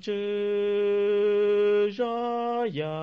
chư do ya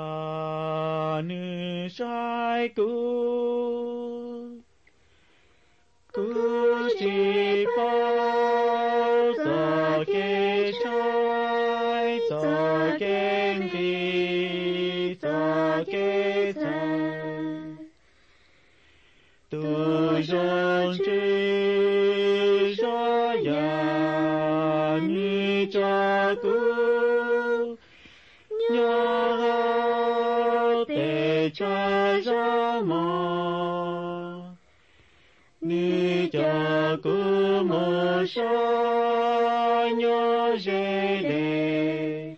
so nyo je de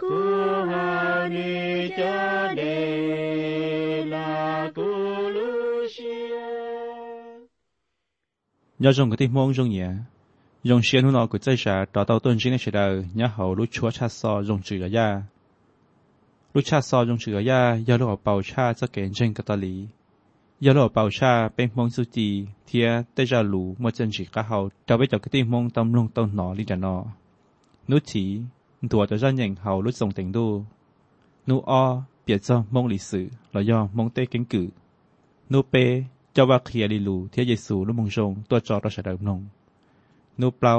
ku ha ni dùng cái tiếng môn dùng nhẹ dùng xuyên hôn nó của chơi sợ trò tàu tuần chính này sẽ đời nhớ hậu lúc chúa cha so dùng chữ ở ra lúc cha so dùng chữ ở ra do lúc ở bầu cha sẽ kể trên cái tà lý ยาโลเปาชาเป็นมงสุจีเทียเตจารูมจันจิกะเฮาจะไปจากติมงตำลงตำหนอลิจานอ นุชีตัวจะจันยังเฮาลุดส่งแต่งดูนูอ้อเปียจอมงลิสือลอยอมงเตเก่งกือนูเปเจาวาเคียลิลูเทียเยซูลุมงชงตัวจอราชดำนงนูเปล่า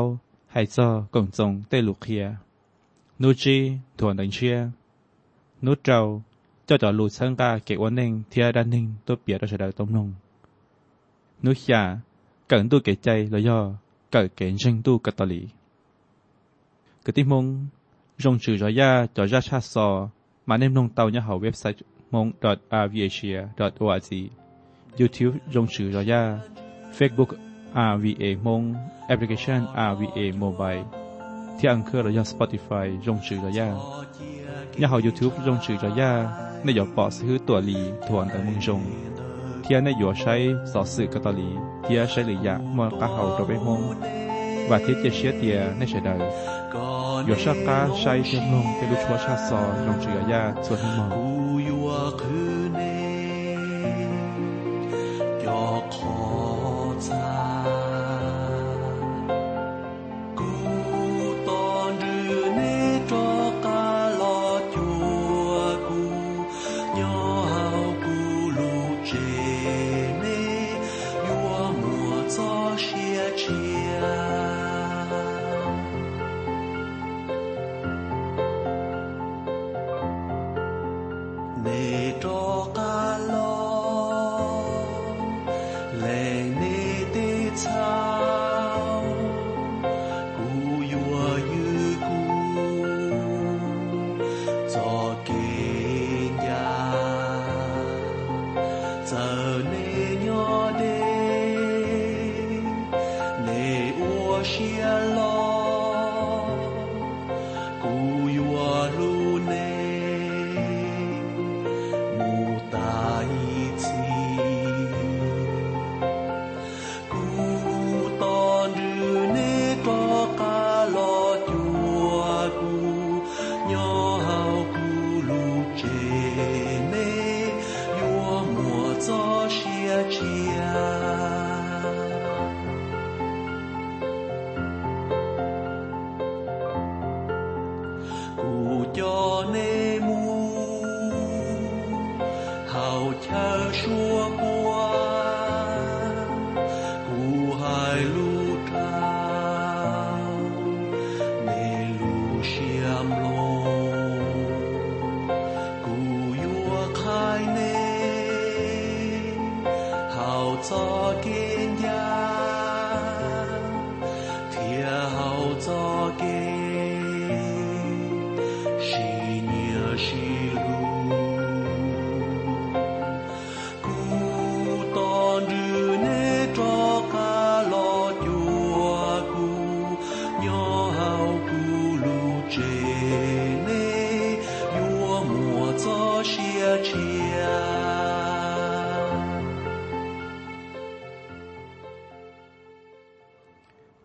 ไฮจอกงจงเตลูเคียนูจีถวนดังเชียนูเจ้า cho cho lù sang ta kể ổn ninh thia đan ninh tôi bịa đó sẽ đợi tông nông nước xa cần tôi kể chay là do cần kể dân tu cật tà lý cái tim mong rong trừ rõ ra cho ra xa sò mà nên nông tàu nhà hậu website mong rvasia org youtube rong trừ rõ ra facebook rva mong application rva mobile thì ăn khơ là do spotify rong trừ rõ ra nhà hậu youtube rong trừ rõ ra นยอปอซื้อตัวลีทวนกับมุงจง เทียนในหยัวใช้สอสื่อกตลี เทียใช้หรือยะมอกะเฮาตัวไปฮงว่าทิศจะเชียเตียในเฉดเดหยัวชักกาใช้เทียนลงเป็นลูชัวชาซอนลองเชืียยาส่วนหมอง Nato cho nên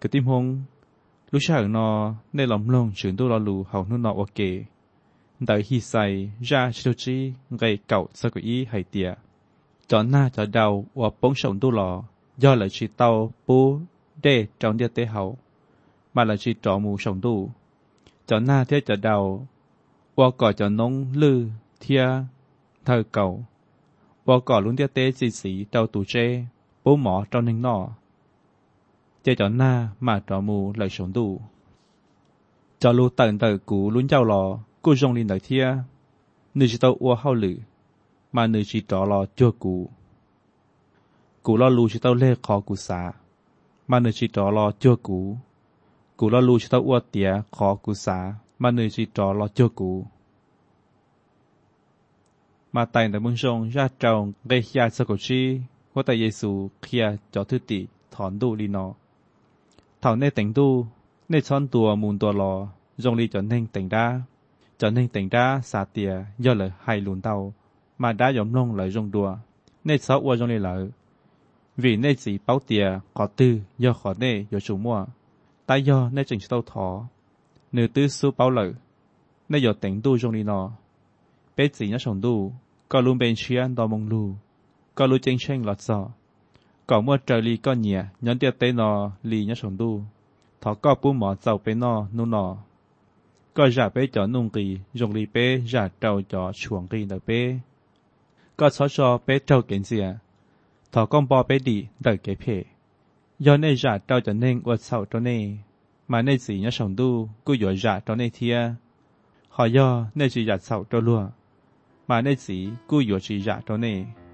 cái tim hông lúc sáng nó nên lòng lòng chuyển đô lo lù hầu nó nọ ok đại hi sai ra chỉ chi gây cậu sao cái ý hay tiệt cho na cho đầu và bóng sống đô lò do là chỉ tàu bố để trong địa tế hậu mà là chỉ trọ mù sống đô cho na thế cho đầu và cỏ cho nông lư thia thờ cầu và cỏ luôn địa tế xì xì đầu tủ tre bố mỏ trong ninh nọ 接着那马着木来雄度，假如等到古轮教了，古中林的天，你知道我好了，嘛你知道了就古，古了路知道勒考古啥，嘛你知道了就古，古了路知道我爹考古啥，嘛你知道了就古。มาแต่งแต่มึงชงญาติจงเรียกญาติสกุชีว่าแต่เยซูเคลียจอทุติถอนดูลีนอเท่าในต่งดูในช้อนตัวมูลตัวรอยงรีจนเน่งแต่งด้าจนเน่งแต่งด้าสาเตียย่อเลยให้ลุนเตามาได้ยอมลงเลยจงดัวในซอวัวยงรีเหลือวีในสีเป้าเตียขอตื้อย่อขอเน่ย่อชูมัวตายย่อในจึงเต้าถอเนื้อตื้อสูเป้าเหลือในยยดแต่งดูจงรีนอเป็ดสีน่าชงดูก็ลุ่มเป็นเชียนดอมงลูก็ลุ่เจงเชงหลอดซอก่อเมื่อเจอลีก็เหนียย้อนเตียเตนอลีนยสชงดูทอก็ปุ้มหมอเจ้าไปนอนูนอก็จะาไปจอนุ่งกีจงลีเป้จะาเจ้าจอช่วงกีเดเป้ก็ชอชอเป้เจ้าเก่งเสียทอก็มบอเป้ดีเดเกเพย้อนในจะาเจ้าจะเน่งอวดเศร้าตัวเน่มาในสีนยสชงดูกูอยู่จะตัวเน่เทียหอย่อในสีจะาเศร้าตัวลัวมาในสีกูอยู่สีจะตัวเน่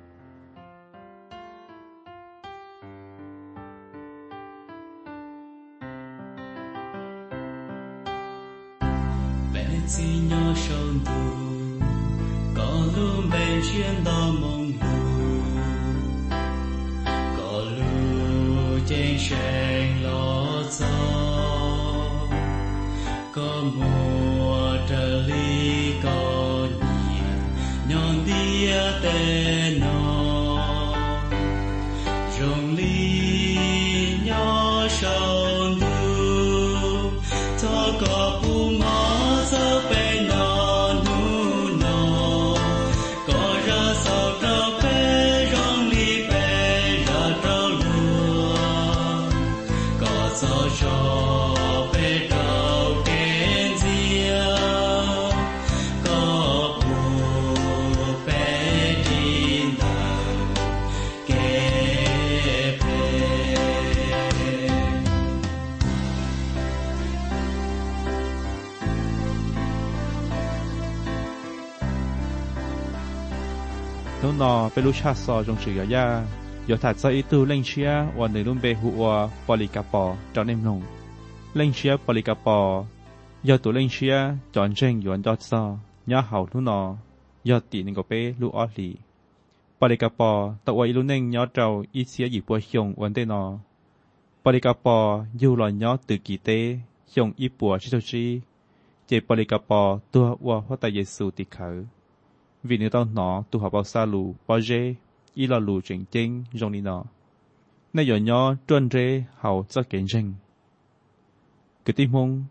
见到。เปลูชาซอจงสื่อยาโยถัดซออิตูเล่งเชียวันในรุ่มเบหัวปอลิกาปอจอนเอ็มลงเล่งเชียปอลิกาปอยอดตัวเล่งเชียจอนเชงยวนยอดซอย่าเห่าทุนอยอดตีนงกเปลูออลีปอลิกาปอตะวัยลุ่นเองยอดเจ้าอีเสียหยิบปัวชงวันเตนอปอลิกาปอยู่หลอนยอดตึกกีเตชงอีปัวชิโตชีเจปอลิกาปอตัววัวพระตาเยซูติเขา vì nếu tao nó tu học bao xa lù bao dê y là lù chuyện chính trong đi nó nay giờ nhỏ trơn rê hầu cho kiện rình cứ tim hông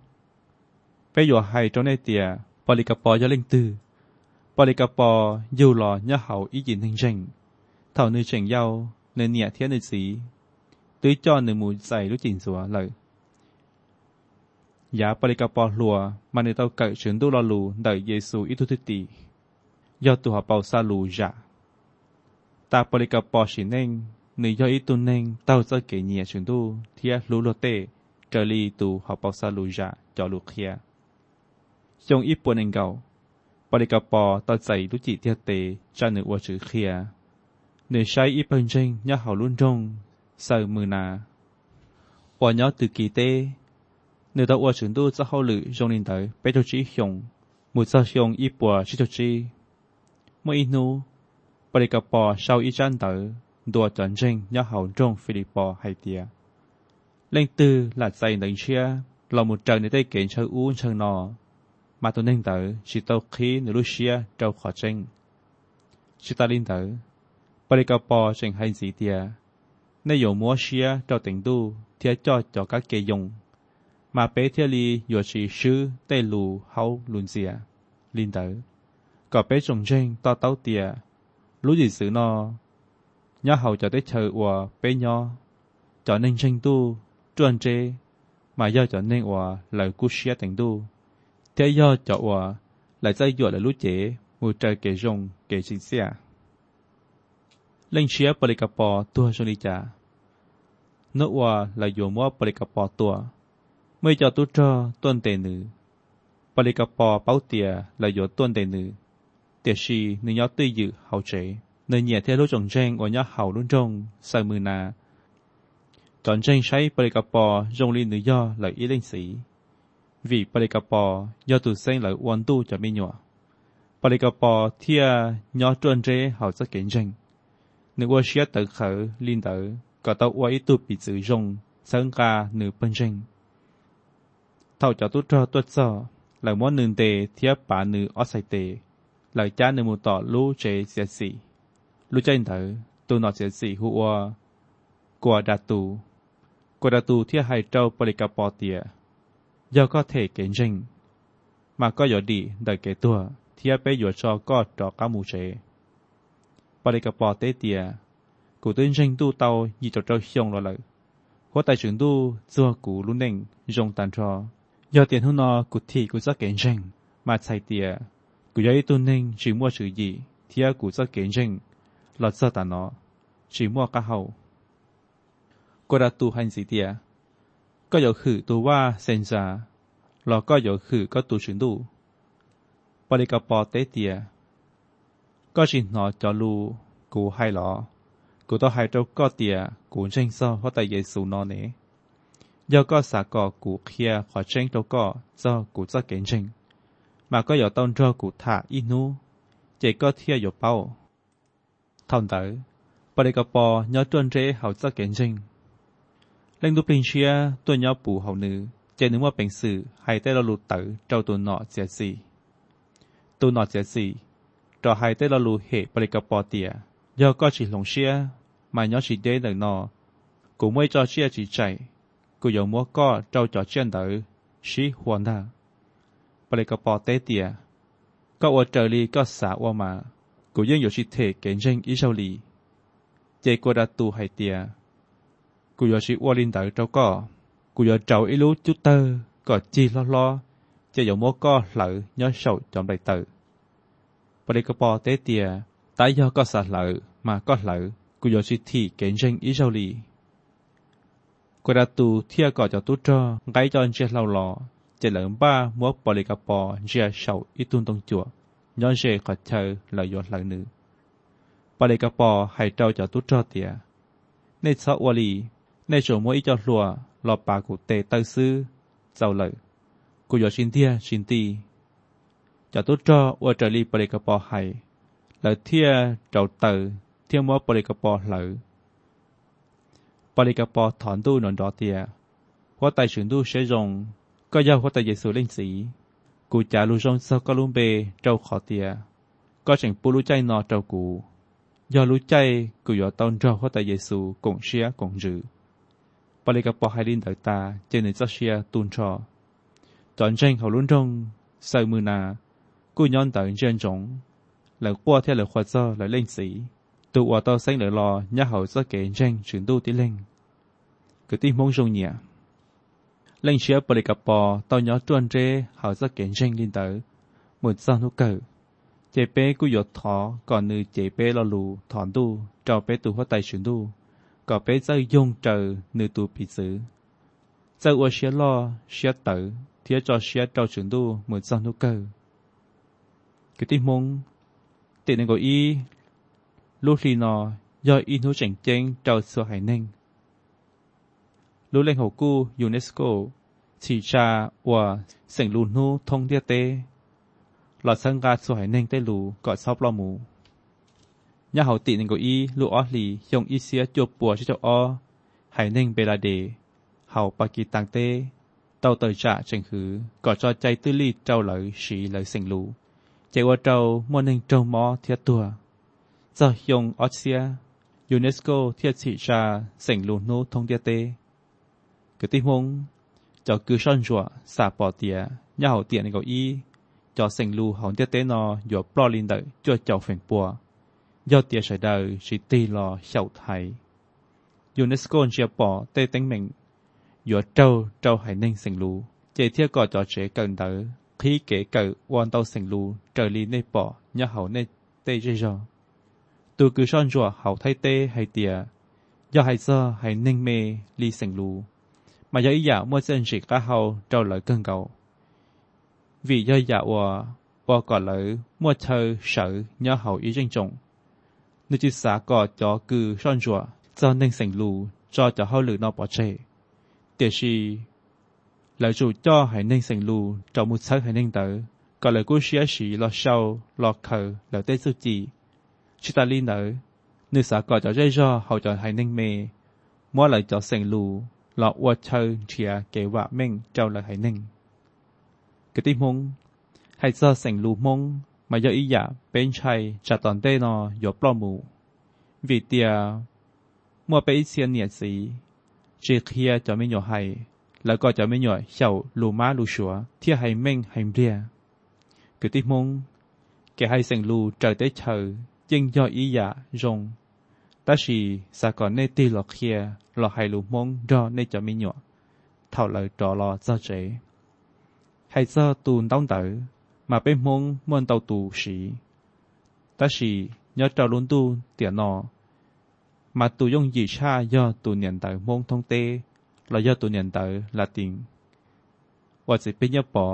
bây giờ hay trong này tiề, bà lì cà bò cho linh tư bà lì cà bò dù lò nhớ hầu ý gì thành rình thảo nơi rình nhau nơi nhẹ thiết nơi xí tưới cho nơi mù dày lúc chỉnh sửa lợi giá dạ, bà lì cà bò lùa mà nơi tao cậy chuyến đu lo lù đợi giê xu ít thu thích tỷ yo tu hapau sa lu ja. Dạ. Ta polika po shi neng, ni yo tu neng tau sa ke nia chun tu, thia lu lo te, trở li tu hapau sa lu ja, cho lù dạ, khía, Trong ít buồn anh gạo, polika po tao dạy lu chỉ thiệt tê, cha nữ ua chữ khía, Nữ sai ít bần tranh nhá hảo luôn rong, sợ mưa nà. Ua nhó từ kỳ tê, nữ tao ua chữ tu cho hậu lự rong linh tới, bé cho chỉ hiong, một sao hiong ít bùa chỉ cho chỉ Moino, Paricapo sau y trang tử, đùa trận trình nhỏ hậu trong Philippo hay tìa. Lên tư là dạy đánh chia, là một trận để tay kiến chơi uống chơi nọ, mà tôi nên tử chỉ tàu khí nữ lúc chia trâu khó trình. Chỉ ta linh tử, Paricapo trình hay gì tìa, nếu dù mua chia trâu tỉnh đu, thì cho cho các kê dùng, mà bé thiết ly dù chỉ sư tê lù hậu lùn dìa. Linh tử. ก็ไปชงเชงต่อเต้าเตียรู้ gì sự no nhớ hầu cho tới chờ của bé nho cho nên tranh tu chuẩn chế mà do cho nên của lời cú xe thành tu thế do cho của lại dây dọa là lũ chế mù trời kể rồng kể chính xe lên xe bờ lì cà bò tua cho đi trả nước của là dù mua bờ lì cà bò tua mới cho tu cho tuân tề nữ bờ lì cà bò báo tìa là dù tuân tề nữ 就是，你要ีเนื้อย่าเนเที่ยุจงแจ้งอันยาเขาลุ่นจงสมือนาจอนแจ้งใช้ปริกรปอจงลินื้อยอหลออีเล่งสีวีปริกรปอยอตุเส้นหลอวันตู้จะไม่หนัวปริกรปอเที่ยยอจวนเจเขาจะเก่งจรงเนึ้อว่าเชียตึกเขาลินเตอก็ต้องว่าอีตุปิดสือจงสังกาหนื้อเป็นจรงเท่าจะตุ้ดรอตัวจ่อหลังว่นหนึ่งเตเทียป่าหนื้อออสไซเตลยจ้าในมือต่อรู้เจเสียสีรู้ใจเธอตัวหนอเสียสีหัวกัวดาตูกัวดาตูเที่ให้เจ้าปริกาปอเตียย่อก็เทเกงจิงมาก็ยู่ดีเด็กเกตัว เที่ไปอยู่ชอก็ดอกก้ามูเชปริกาปอเตีย กูตื่นจชิงตู้เตาหยีิบเจ้าเฮียงรอเลยหัวใจฉุนตู้จัวกูรุ่นเองจงตันรอย่อเตียนหัวนอกุที่กูจะเกงจิงมาใช้เตียกูยาตวน่งชิม그야의돈행지 mua 주의티จ구서ง쟁럿서다너지ดเสตานอชิมว่ากูรัตวหนสีเ็ยกคือตัวว่าเซนซาเราก็ยกคือก็ตัวชินดูปริกปอเตเตียก็ชินหนอจอลูกูให้หรอกูต้องให้เจ้าก็เตียกูเช่งซ้อเพราะแต่เยซูนอนเนยอก็สากอกูเคลียขอเช่งเจ้าก็เจ้ากูจะเก่งเชิงมาก็ยังต้องรอกูถ่าอีนู้เจก็เที่ยอยู่เป้า ท่านเต๋อปริกปอยอดจนเร่เขาจะเก่งจริงเล่นดูเป็นเชียตัวยอปู่เขาเนื้อเจนึกว่าเป็นสื่อให้ได้ลุดเต๋อเจ้าตัวหน่อเจสี่ตัวหน่อเจสี่ตจะให้ได้ลุดเหตุปริกปอเตียยอก็ฉีดหลงเชียมันยอฉีดได้หนึ่งหนอกูไม่จะเชียจีใจกูยอมว่าก็เจ้าจอดเชี่ยนเต๋อชี้หัวหน้าปลิกปอเตเตียก็อวเจอรีก็สาวมากูยังอยู่ชิเทเก่งเช่งอิชาลีเจกัวดาตูไฮเตียกูอยู่ชิวอลินเตอร์เจ้าก็กูอยู่เจ้าอิลูจุเตอร์ก็จีล้อล้อเจอยู่มัวก็เหลือย้อนเสาจอมไรเตอร์ปลิกปอเตเตียตายยอก็สาเหลือมาก็เหลือกูอยู่ชิทีเก่งเช่งอิชาลีกูดาตูเที่ยก่อจะตุ้จอไกจอนเชียเราหล่อจเหลิมบ้ามัวปรลิกปอเจียเฉาอิตุนตรงจัวย้อนเจขัดเชอเหลยอนหลังนือปรลิกปอไห้เจ้าจะตุจอเตียในซาวลีในโฉมวยอิจอหลัวรอปากูเตเตซื้อเจ้าเลยกูยอชินเทียชินตีจะตุจออวจลีปรลิกปอไห้เหลเทียเจ้าเตอเทียมวปรลิกปอเหลปอลิกปอถอนตู้นนดอเตียว่าไตฉินตู้เชยงก็ย่อพระเยซูเล่งสีกูจาลูจงสกลุมเบเจ้าขอเตียก็เฉิงปูรู้ใจนอเจ้ากูย่อรู้ใจกูย่อตอนเจ้าพระเยซูกงเชียกงจือปริกระปอไฮลินเดตาเจนิจเชียตูนชอตอนเจงเขาลุ้นจงใส่มือนากูย้อนต่อเจนจงหลักปัวเท่าหลักควาเจ้าหลักเล่งสีตัวอัวโต้เส้นหลักรอย่าเขาจะเกงเจงถึงตูที่เล่งก็ตีมงจงเนี่ย lên xe bởi lì cặp bò tao nhỏ tuần rê hảo ra kén ranh lên tớ một sao nụ cờ chế bê cú yột thỏ còn nữ chế bê lo lù thọn đu trò bê tu hoa tay xuống đu có bê giờ dùng trờ nữ tu bị xử giờ ua xe lo xe tớ thiết cho xe trò xuống đu một sao nụ cờ cái tim mông tiền này gọi y lúc khi nó do y nô chẳng chênh trò sửa hải ninh lưu lên hồ cu UNESCO chỉ trà và sảnh lù nu thông địa tê lọt sân ga sổ hải nênh lù gọi sóp lo mù nhà hậu tị nênh của y lù ó lì dùng y xía chụp bùa cho cho o hải nênh bê la đề kỳ tàng tê tàu tờ trả trình khứ gọi cho chay tư ly trâu lợi xí lợi sảnh lù chạy qua trâu mua nênh trâu mò thiết tùa giờ dùng ó xía UNESCO thiết chỉ trà sảnh lù nu thông địa tê กติฮงจอกือชอนจัวซาปอเตียย่าเตียนกอีจอเซิงลูของเตเตนอยอปลอลินดจวเจ้าแฝงปัวยอเตียใช้ได้ชิตีลอเชาไทยยูเนสโกเชียปอเตเต็งเหม่งยอเจ้าเจ้าไหนิ่งเซิงลูเจเทียกอจอเฉกันเดอขีเก๋เกอวอนเตาเซิงลูเกลีในปอยาเฮาในเตเจจอตัวกือชอนจัวเฮาไทเตให้เตียยอไฮซอไหนิ่งเมลีเซิงลู mà do ý giả mua sinh sĩ cá hầu trâu lợi cân cầu. Vì giới giả ua, ua có lợi mua thơ sở nhớ hầu ý dân trọng. Nếu chỉ xá có cho cư son rùa, cho nên sành lù cho cho hầu lử nó bỏ trẻ. Tiếc gì, lợi dù cho hãy nên sành lù cho một sớ hãy nên tử, có lợi cú xía sĩ lo sâu, lo khờ, lợi tế sư chỉ. Chỉ ta li nở, nếu xá có cho dây do hầu cho hãy nên mê, mua lợi cho sành lù ลอวเชิเชียเกว่าเม่งเจ้าละไหหนึ่งกติมงให้ซอเสงลูมง มายออียะเป็นชัยจะตอนเตนอยบปล้อมู วิเตียมัวไปเสียเนียสีเชเฮียจะไม่หย่อให้แล้วก็จะไม่หย่อยเฉาลูม้าลูชัวที่ให้เม่งให้เบียกติมงแกให้เสงลูจัได้เชิญยิ่งยออียะจงตาชีสากอนในตีหลอกเคียหลอกให้ลูกมงดอในจอมีหยวเท่าเลยจอรอเจ้าเจให้เจ้าตูนต้องเต๋อมาเป็นมงมวนเตาตูสีตาชียอดเจ้าลุนตูเตียนอมาตูยงยีชายอดตูเนียนเต๋อมงทงเตเรายอดตูเนียนเต๋อละติงว่าจะเป็นยอปอ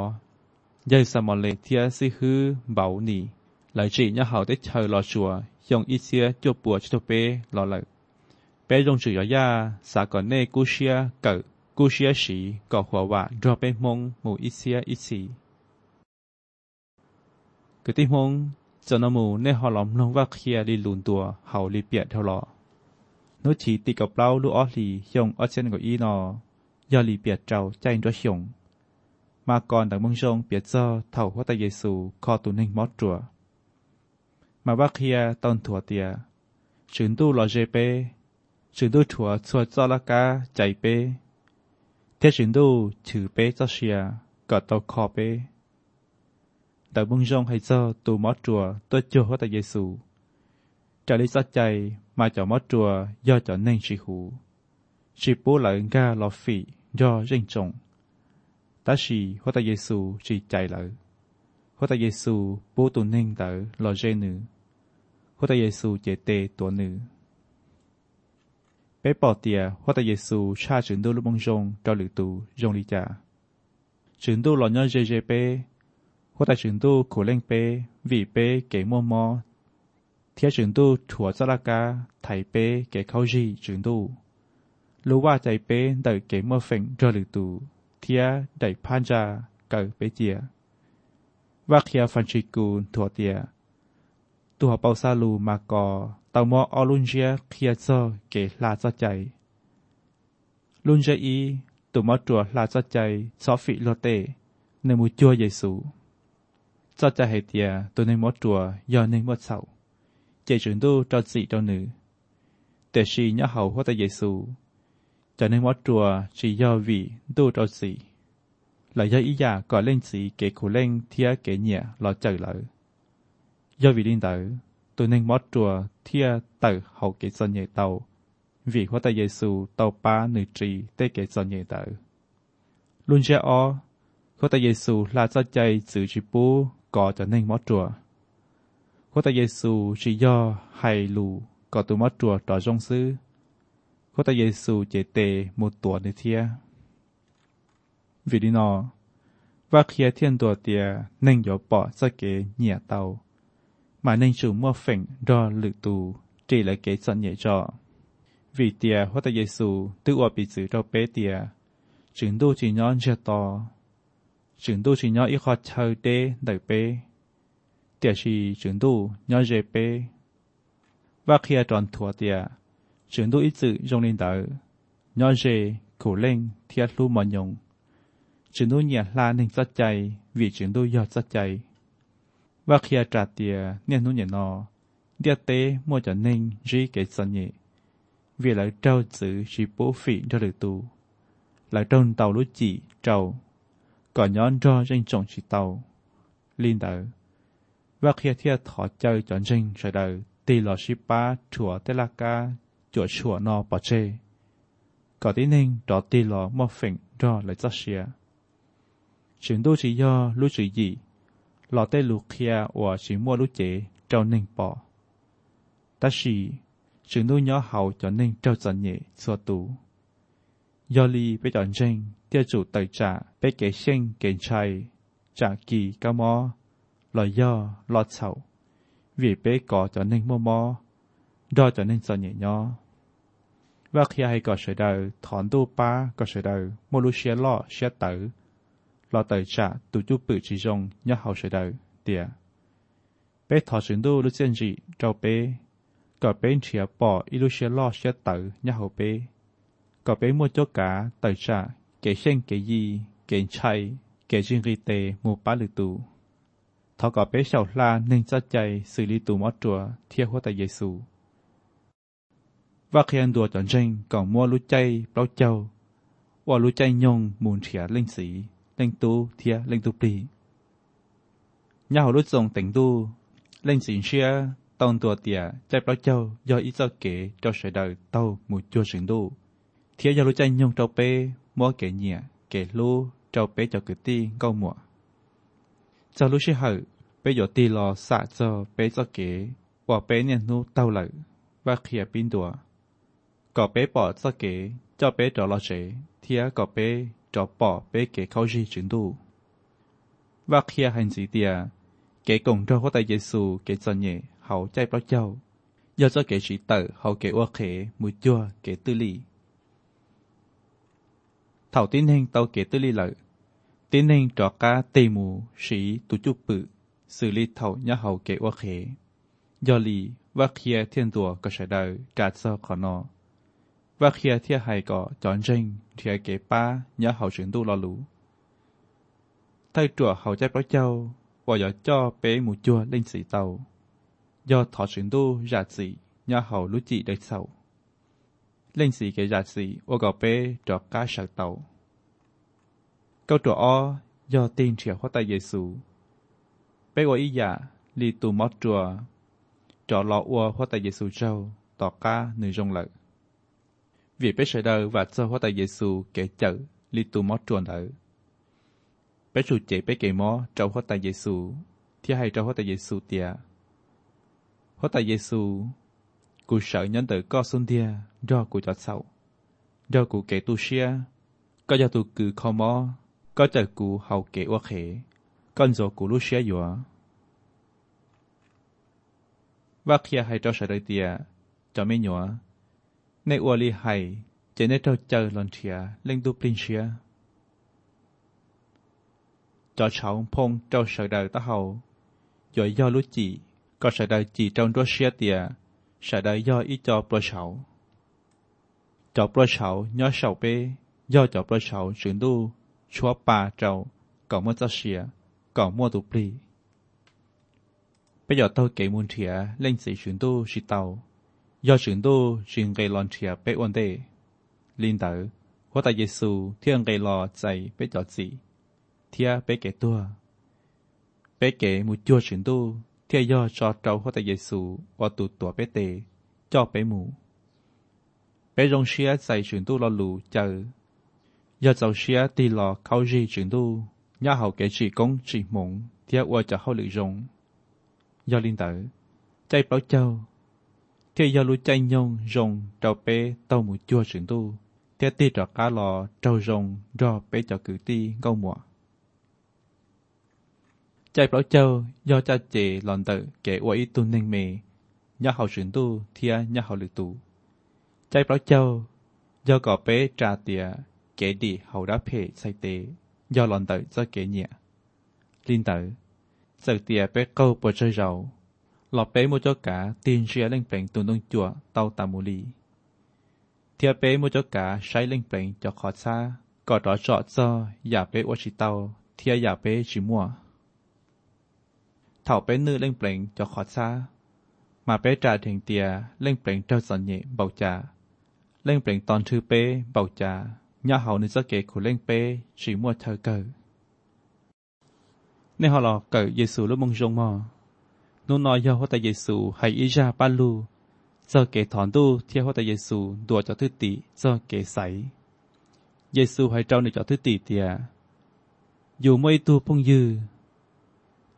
ยายสมอลเลเทียซิฮือเบาหนีหลายจีเนี่ยเขาได้เชิญรอชัวยองอิเซียจบปวชทเปหลอลเปยงจือยาสากอนเนกูเชียเกิดกูเชียสีก่อหัวว่าดรอเปมงหมู่อิเซียอิสีกติมงจนมูเนหอลอมลงว่าเคียรีลุนตัวเฮาลีเปียเทลอนุชีติกับเปล่าลูออลียองออเซนกับอีนอยอลีเปียเจ้าใจรัชยงมาก่อนดังมึงชงเปียเจ้าเท่าพระตาเยซูคอตุนิงมอดจัวมาว่าเคียตอนถั่วเตียฉินตู้ลอเจเปฉินตู้ถั่วชวดจอละกาใจเปเทฉินตู้ถือเปจอเชียกอดตอคอเปแต่บุงจงให้เจ้าตูมอจัวตัวจัวว่าแต่เยซูจะลิซัดใจมาจากมอจัวย่อจากเน่งชิหูชิปูหลังกาลอฟีย่อเร่งจงตาชีพระตาเยซูชีใจเลยพระตาเยซูปูตุนเน่งเต๋อลอเจนือ或者耶稣也得多女。bé bỏ tìa hoặc ta Giêsu cha trưởng đô lúc mong rong cho lực tù rong đi cha. Trưởng đô lọ nhớ JJP hoặc ta trưởng đô cổ lên pê vì pê kể mò mò. Thia trưởng đô thủa ra la ca thầy pê kể khao gì trưởng đô. Lô qua chạy pê đợi kể mò phèn cho lực tù. Thia đẩy pan ra cờ pê tìa. Và khi Francisco thủa tìa ตัวเปาซาลูมากอตามออลุนเชียเคียเซเกลาซาใจลุนเชียอีตัวมอตัวลาซาใจซอฟิโลเตในมูจัวเยซูซาใจเฮเตียตัวในมอตัวยอนในมอเสาเจจุนดูจอสีจอหนึ่งแต่ชีญาเฮาหัวแต่เยซูจะในมอตัวชียอวีดูจอสีหลายยาอียาก่อเล่นสีเกคูเล่งเทียเกเนีหยรอใจอเลยยวิดินเตอร์ตัวหนึ่งมอดตัวเทียตอร์หกเกศเนเยเตาวิ่งวข้าแตเยซูเตาป้าหนึ่งจีเตเกศเนเยเตอร์ลุนเชอเข้าแต่เยซูลาซาใจสื่อชิปูก่อจะหนึ่งมอดตัวเขาต่เยซูชิย่อไฮลูก่อตัวมอดตัวต่อจงซื้อเขาต่เยซูเจเตมุดตัวในเทียวิดินอว่าเคลียเทียนตัวเตียหนึ่งหยบปอสเกเหนียเตา mà nên chủ mô phỉnh do lực tù chỉ là kế sẵn nhảy cho. Vì tìa hóa ta Giê-xu tự ổ bị giữ cho bế tìa, chứng đô chỉ nhón cho to, chứng đô chỉ nhón ít khó chờ đê đợi bế, tìa chỉ chứng đô nhón dễ bế. Và khi tròn thua tìa, chứng đô ít giữ trong linh đỡ, nhón dễ khổ lên thiết lưu mò nhung. Chứng đô nhẹ là nên sát chạy, vì chứng đô giọt sát chạy và khi trả tiền nên nó nhận nó địa tế mua cho nên chỉ cái sản nhị vì là trâu giữ chỉ bố phí cho được tù là trong tàu lúa chỉ trâu có nhón cho trên trồng chỉ tàu linh đạo và khi thiệt thọ chơi cho trên rồi đời tì lò sĩ ba chùa tê la ca chùa chùa no bỏ chê có tí nên đó tì lò mò phỉnh cho lại giấc xìa chuyện đô chỉ do lúa chỉ gì ลลอเค老ชิมัวลุเจเจ้าหนึ่งปอนู่นย่อเขาจหนึ่งเจ้าจันเย่สัวตูยอลีไปจอนเจงเตียจูไตยจ่าไปเกเชงเกนชัยจากกีกามอลอยย่อลอดเฉาวีเป้ก่อจนนึ่งมัวมอดอจนนึ่งจันเย่ย่อว่าเคียให้ก่อเฉยเดาถอนตู้ป้าก่อเฉยเดาโมลุเชียล่อเชียเต๋อลอตยจะตุจูปื้อจีจงยัาเฮาเฉยเดเดียเปถอดสินดูลุเซนจีเจ้าเปก็เป็นเฉียบป่ออิลุเชลอเชตเตอยัาเฮาเปก็เป็มัวจกกาเตยจะเกเช่งเกยีเกนชัยเกจิงรีเตมูปาลือตูทอก็เป็เฉาลาหนึ่งจัดใจสื่อลิตูมอจัวเทียหัวแต่เยซูว่าเคียนตัวจอนเชงก่อมัวรู้ใจเปล่าเจ้าว่ารู้ใจยงมูนเฉียเล่งสีเล่ง令都เทียเล่งตุปรีย่าหรุท่งแต่งตูเล่งสินเชียตองตัวเตียใจเปล่าเจ้ายออีเจ้าเก๋เจ้าเสดาวเต้าหมูจัวสิงตูเทียยารู้ใจยงเจ้าเป้มัวเก๋เนี่ยเก๋รู้เจ้าเป้เจ้าเกือตีก้าหมัวเจ้ารู้ชื่อเหอเป้หยดตีรอสะเจ้าเป้เจ้าเก๋ว่าเป้เนี่ยนู้เต้าเหล่าว่าเขียปินตัวก่อเป้ปอดเจ้าเก๋เจ้าเป้เจ้ารอเฉเทียก่อเป้ cho bỏ bê kế khao gì chính đủ. Và khi hành gì tìa, kế cổng cho có tay giê xu kế cho nhẹ hậu chạy bao châu. Do cho kế sĩ tử hậu kế ua khế mùi chua kế tư lì. Thảo tiến hình tàu kế tư lì lợi, tiến hình trọ cá tê mù sĩ tù chú bự, xử lý thảo nhà hậu kế ua khế. Do lì, và khi thiên tùa có sẽ đời trả sơ khó nọ và khi thia hài có chọn rình thì kế ba nhớ hậu chuyển tu lo lũ thay trùa hậu chấp đó châu bỏ gió cho bé mù chua lên sĩ tàu do thọ chuyển tu giả sĩ nhớ hậu lũ chị đầy sầu lên sĩ kế giả sĩ ô gò bé trò cá sạc tàu câu trọ o do tin trẻ khoa tay giê xu bé gọi ý giả dạ, li tù mót trùa trọ lọ ua khoa tay giê xu châu tỏ cá nửa rong lợi vì pê sợ đơ và Sơ-hô-ta Giê-xu kể chở Li-tu-mó chuồn ở. Pê-su-chê-pê-kê-mó trâu-hô-ta Giê-xu, thì hay trâu-hô-ta Giê-xu tìa. Hô-ta Giê-xu, cụ sợ nhân tử co xuân thia, do cụ cho sau. Do cụ kể tu xia, có do tu cử khó mó, có chờ cụ hầu kể ua khế, con dồ cụ lúc xia dùa. Và khi hay trâu sợ đời tìa, cho mấy nhỏ, ในอวลีไฮเจเนตเจอลอนเทียเล่งดูปรินเชียจอเฉาพงเจ้าเสดาตะเฮาย่อยย่อลุจีก็เสดาจีเจ้าดัวเชียเตียเสดาย่ออีจอปลาเฉาจอปลาเฉาย่อเฉาเปย่อจอปลาเฉาฉึงดูชัวป่าเจ้าก่อเมื่อจะเชียก่อมั่วตุปรีปหยอดเต้าเก๋มูลเถียเล่งสีฉืนดูชิเตายอชินตูชิงเกลอนเทียเปอวันเดลินเตอร์หัวตาเยซูเที่ยงเกลอใจเปจอดสีเทียเปเกตัวเปเกมุดยอชินตูเที่ยยอจอดเจ้าหัวตาเยซูวัตุตัวเปเตจอบเปหมูเปยงเชียใจชินตูลอลูเจอยอเจ้าเชียตีลอเขาจีชินตูย่าเขาเกจีกงจีมงเทียวัวจะเข้าหลือยงยอลินเตอร์ใจเปล่าเจ้า khi do lu chạy nhông rồng trò bé tàu mù chua sừng tu thế ti trò cá lò trâu rồng rò bé cho cử ti câu mùa chạy bảo châu do cha chị lòn tự kể uy tu nên mề nhà hậu sướng tu thia nhà hậu lực tu chạy bảo châu do cỏ bé trà tìa kể đi hậu đã phê say tế do lòn tự do kể nhẹ linh tử sự tìa bé câu bờ chơi rầu หลอเป้โมจกาตีนเชียเล่งเปล่งตุนตงจัวเต้าตามูลีเทียเป้โมจกาใช้เล่งเปล่งจอขอซากอดรอเจาะจออย่าเป้อชิเต้าเทียอย่าเป้ชิมัวเท่าเป้นื้อเล่งเปล่งจอขอซามาเป้จ่าเถียงเตียเล่งเปล่งเจ้าสันเยเบาจาเล่งเปล่งตอนชื่อเป้เบาจาย่าเหาในส่เกข่เล่งเป้ชิมัวเธอเกิในหอหลอกเกิเยซูลูกมงจงมอนูนอยอหัวตาเยซูไฮอิชาปาลูเซาเกถอนดูเทียหัวตาเยซูดัวจอทุติเซาเกใสเยซูไฮเจ้าในึ่งจอทุติเตีย อยู่ไม่ตูพงยือเ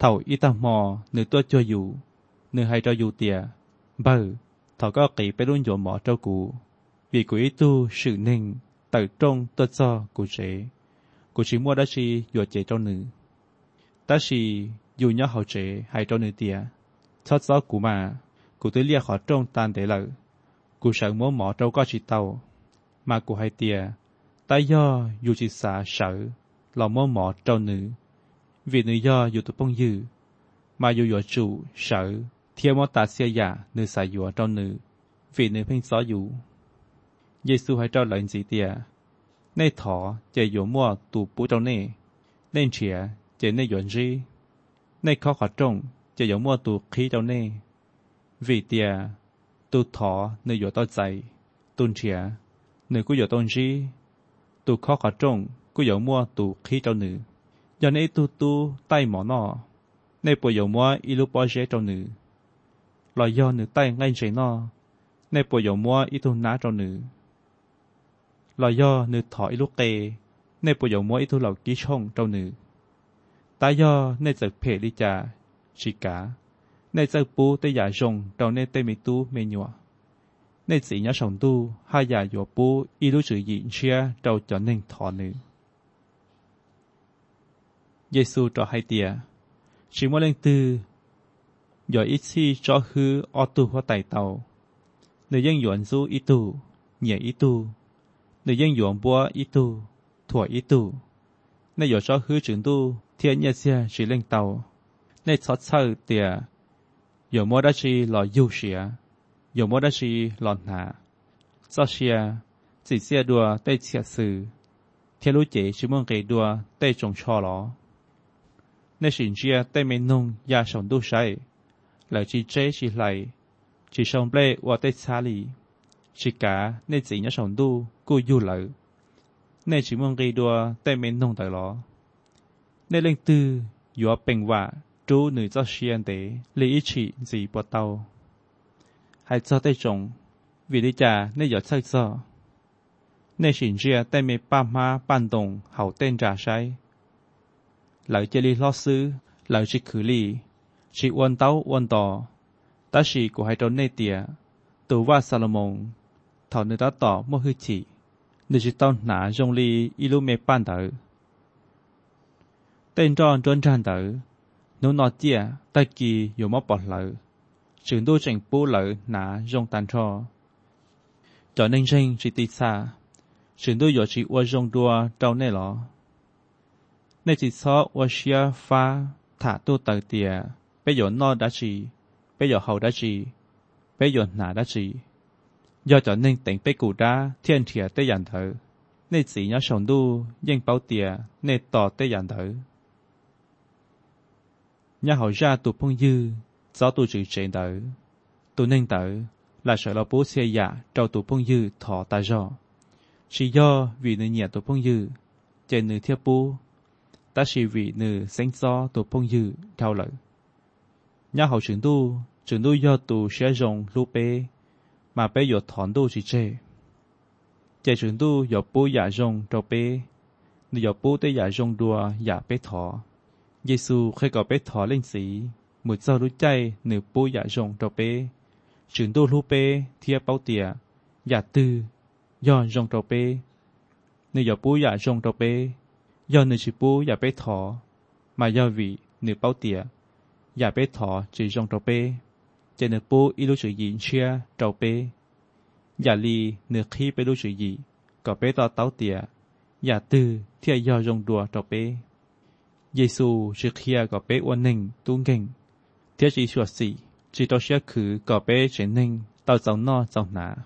ถ่าอิตามอหนึ่งตัวจัวอยู่หนึ่งไฮเจ้าอยู่เตียเบอร์เถ่าก็กีไปรุ่นโยมหมอเจ้ากูวีกุยตูสื่อหนึ่งตัดตรงตัวจอกูเจกูชิมัวดัชีอยู่เจเจ้าหนึ่งดต่ชีอยู่ย่อเขาเจห้เจ้าหนึ่งเตียชดซ้อกูมา กูตัวเรียขอจงตานเดลกูเฉงมัวหมอเจ้าก็ชิตเตามากูให้เตียตายย่ออยู่จิตสาเฉาหล่อมัวหมอเจ้าหนูวีนย่ออยู่ตุ้งยือมาอยู่หยวจู่เฉาเทียมตาเสียยาเนื้อสายหยวเจ้าหนูวีนเพ่งซ้ออยู่ เยซูให้เจ้าหลังสีเตีย ในถอเจยมัวตูปูเจ้าเน่ในเฉียเจเน่หยวนจี ในข้อขอจงจะอย่ามั่วตัวขี้เจ้าเน่วีเตียตัวถอเนื้อหยดต่อใจ ตุนเฉียเนื้อกูหยต้นชีตัวข้อขัดจงกูอย่ามั่วตัวขี้เจ้าหนือย้อนไอตัวตัวใต้หมอนอนในปวยอย่ามั่วอิลุปอเชเจ้าหนือลอยย้อนหนือใต้ง่ายเฉยนอในปวยอย่ามั่วอิทุนน้าเจ้าหนือลอยย้อนหนือถออิลุเกในปวยอย่ามั่วอิทุเหล่ากี้ช่องเจ้าหนือตายย่อในจักเพลิจาชิกาในเจ้าปูเตยาชงเราเนเตมิตูเมญัวในสีญาชงตูหายาโยปูอีรู้จยินเชียเราจอเนึงถอนึเยซูต่อให้เตียชิมว่าเล่งตือยออิซีจอฮือออตูหัวไตเตาเนยังหยวนซูอิตูเหนียอิตูเนยังหยวนบัวอิตูถั่วอิตูในหยาจอฮือจึงตูเทียนเยเซียชิเล่งเตา那撮凑的有么的是老有些，有么的是老难，这些这些多对切事，铁路ด是么给多对中错了。那สิ่งเชียได้ไม่นุงยาสนดูใช้หล้วจีเจชีไหลจีชงเปลว่าได้ชาลีชิกาในสินยาสนดูกูอยู่หลอในชิมงกีดัวได้ไม่นุงแต่ลอในเรื่องตือยัวเป่งว่าดูหนึ่งเจ้าเชียนเตลีอิชิสีปวดเตาห้จด้จงวิริจาในหยอดใช่้อในสินเจียได้ไม่ป้ามาปันตรงเขาเต้นจ่าใช้หลังเจลีลอซื้อหลังชิคือลีชิอวนเต้าอวนต่อตาชีกูให้โดนในเตียตัวว่าซาโลมงถอนเนื้อต่อเมื่อคืนจีดิจิตองหนาจงลีอิลูเมปันเตอเต้นจอนจนจันเตอนูนอเจียตะกี้อยู่มอปอดเลยจึงดูจึงปูเลยหนาจงตันทอจอนิ่งจรงจิตติสาจึงดูอยู่จีวัวจงดัวเจ้าเน่หรอในจิตซอวัวเชียฟ้าถาตู้ตะเตียไปอยู่นอดัชีไปอยู่เฮาดัชีไปอยู่หนาดัชียอจอนิ่งแต่งไปกูด้าเทียนเถียเตยันเถอในสีน้อชงดูยิ่งเป้าเตียในต่อเตยันเถอ Nhà họ ra tụ phong dư, gió tụ trừ trẻ đỡ. Tụ nên đỡ là sợ là bố xe dạ trâu tụ phong dư thọ ta rõ. Chỉ do vì nơi nhà tụ phong dư, chạy nơi thiếp bố, ta chỉ vì nơi sánh gió tụ phong dư cao lợi. Nhà họ trưởng tu, trưởng tu do tụ xe rộng lũ bê, mà bê dột thọn tu chỉ chê. Chạy trưởng tu dột bố dạ rộng trâu bê, nơi dột bố tới dạ rộng đùa dạ bê thọ. เยซูเคยก่อเปถอเล่นสีหมุดเจ้ารู้ใจหนือปูอย่าจงเจ้าเปฉืนตัวรู้เปเทียเป้าเตียอย่าตือย่อนชงเจ้าเปหนืออย่าปูอย่าจงเจ้าเปย่อนหนือชิปูอย่าไปถอมาย่อวีหนือเป้าเตียอย่าไปถอจีจงเจ้าเปจะหนือปูอีรู้จืนยินเชื่อเจ้าเปอย่าลีเหนือขี้ไปรู้จืนยีก่อเปต่อเต้าเตียอย่าตือเทียย่อนชงดัวเจ้าเป耶稣是 kia 个被我宁东经，这是说是，只到些去个被神宁到走那走哪，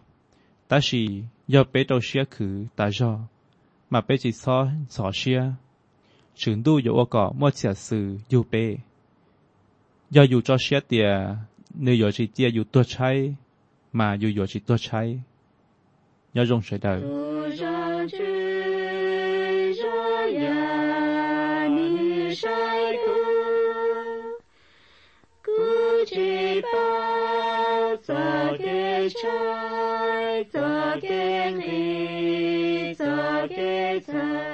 但是要被到些去大热，嘛被只错错些，全都有我个莫切事有被，要有做些的，你有是的有多差，嘛又有是多差，要用谁的？Shaiku Kuchiba Sake Sake Ni Sake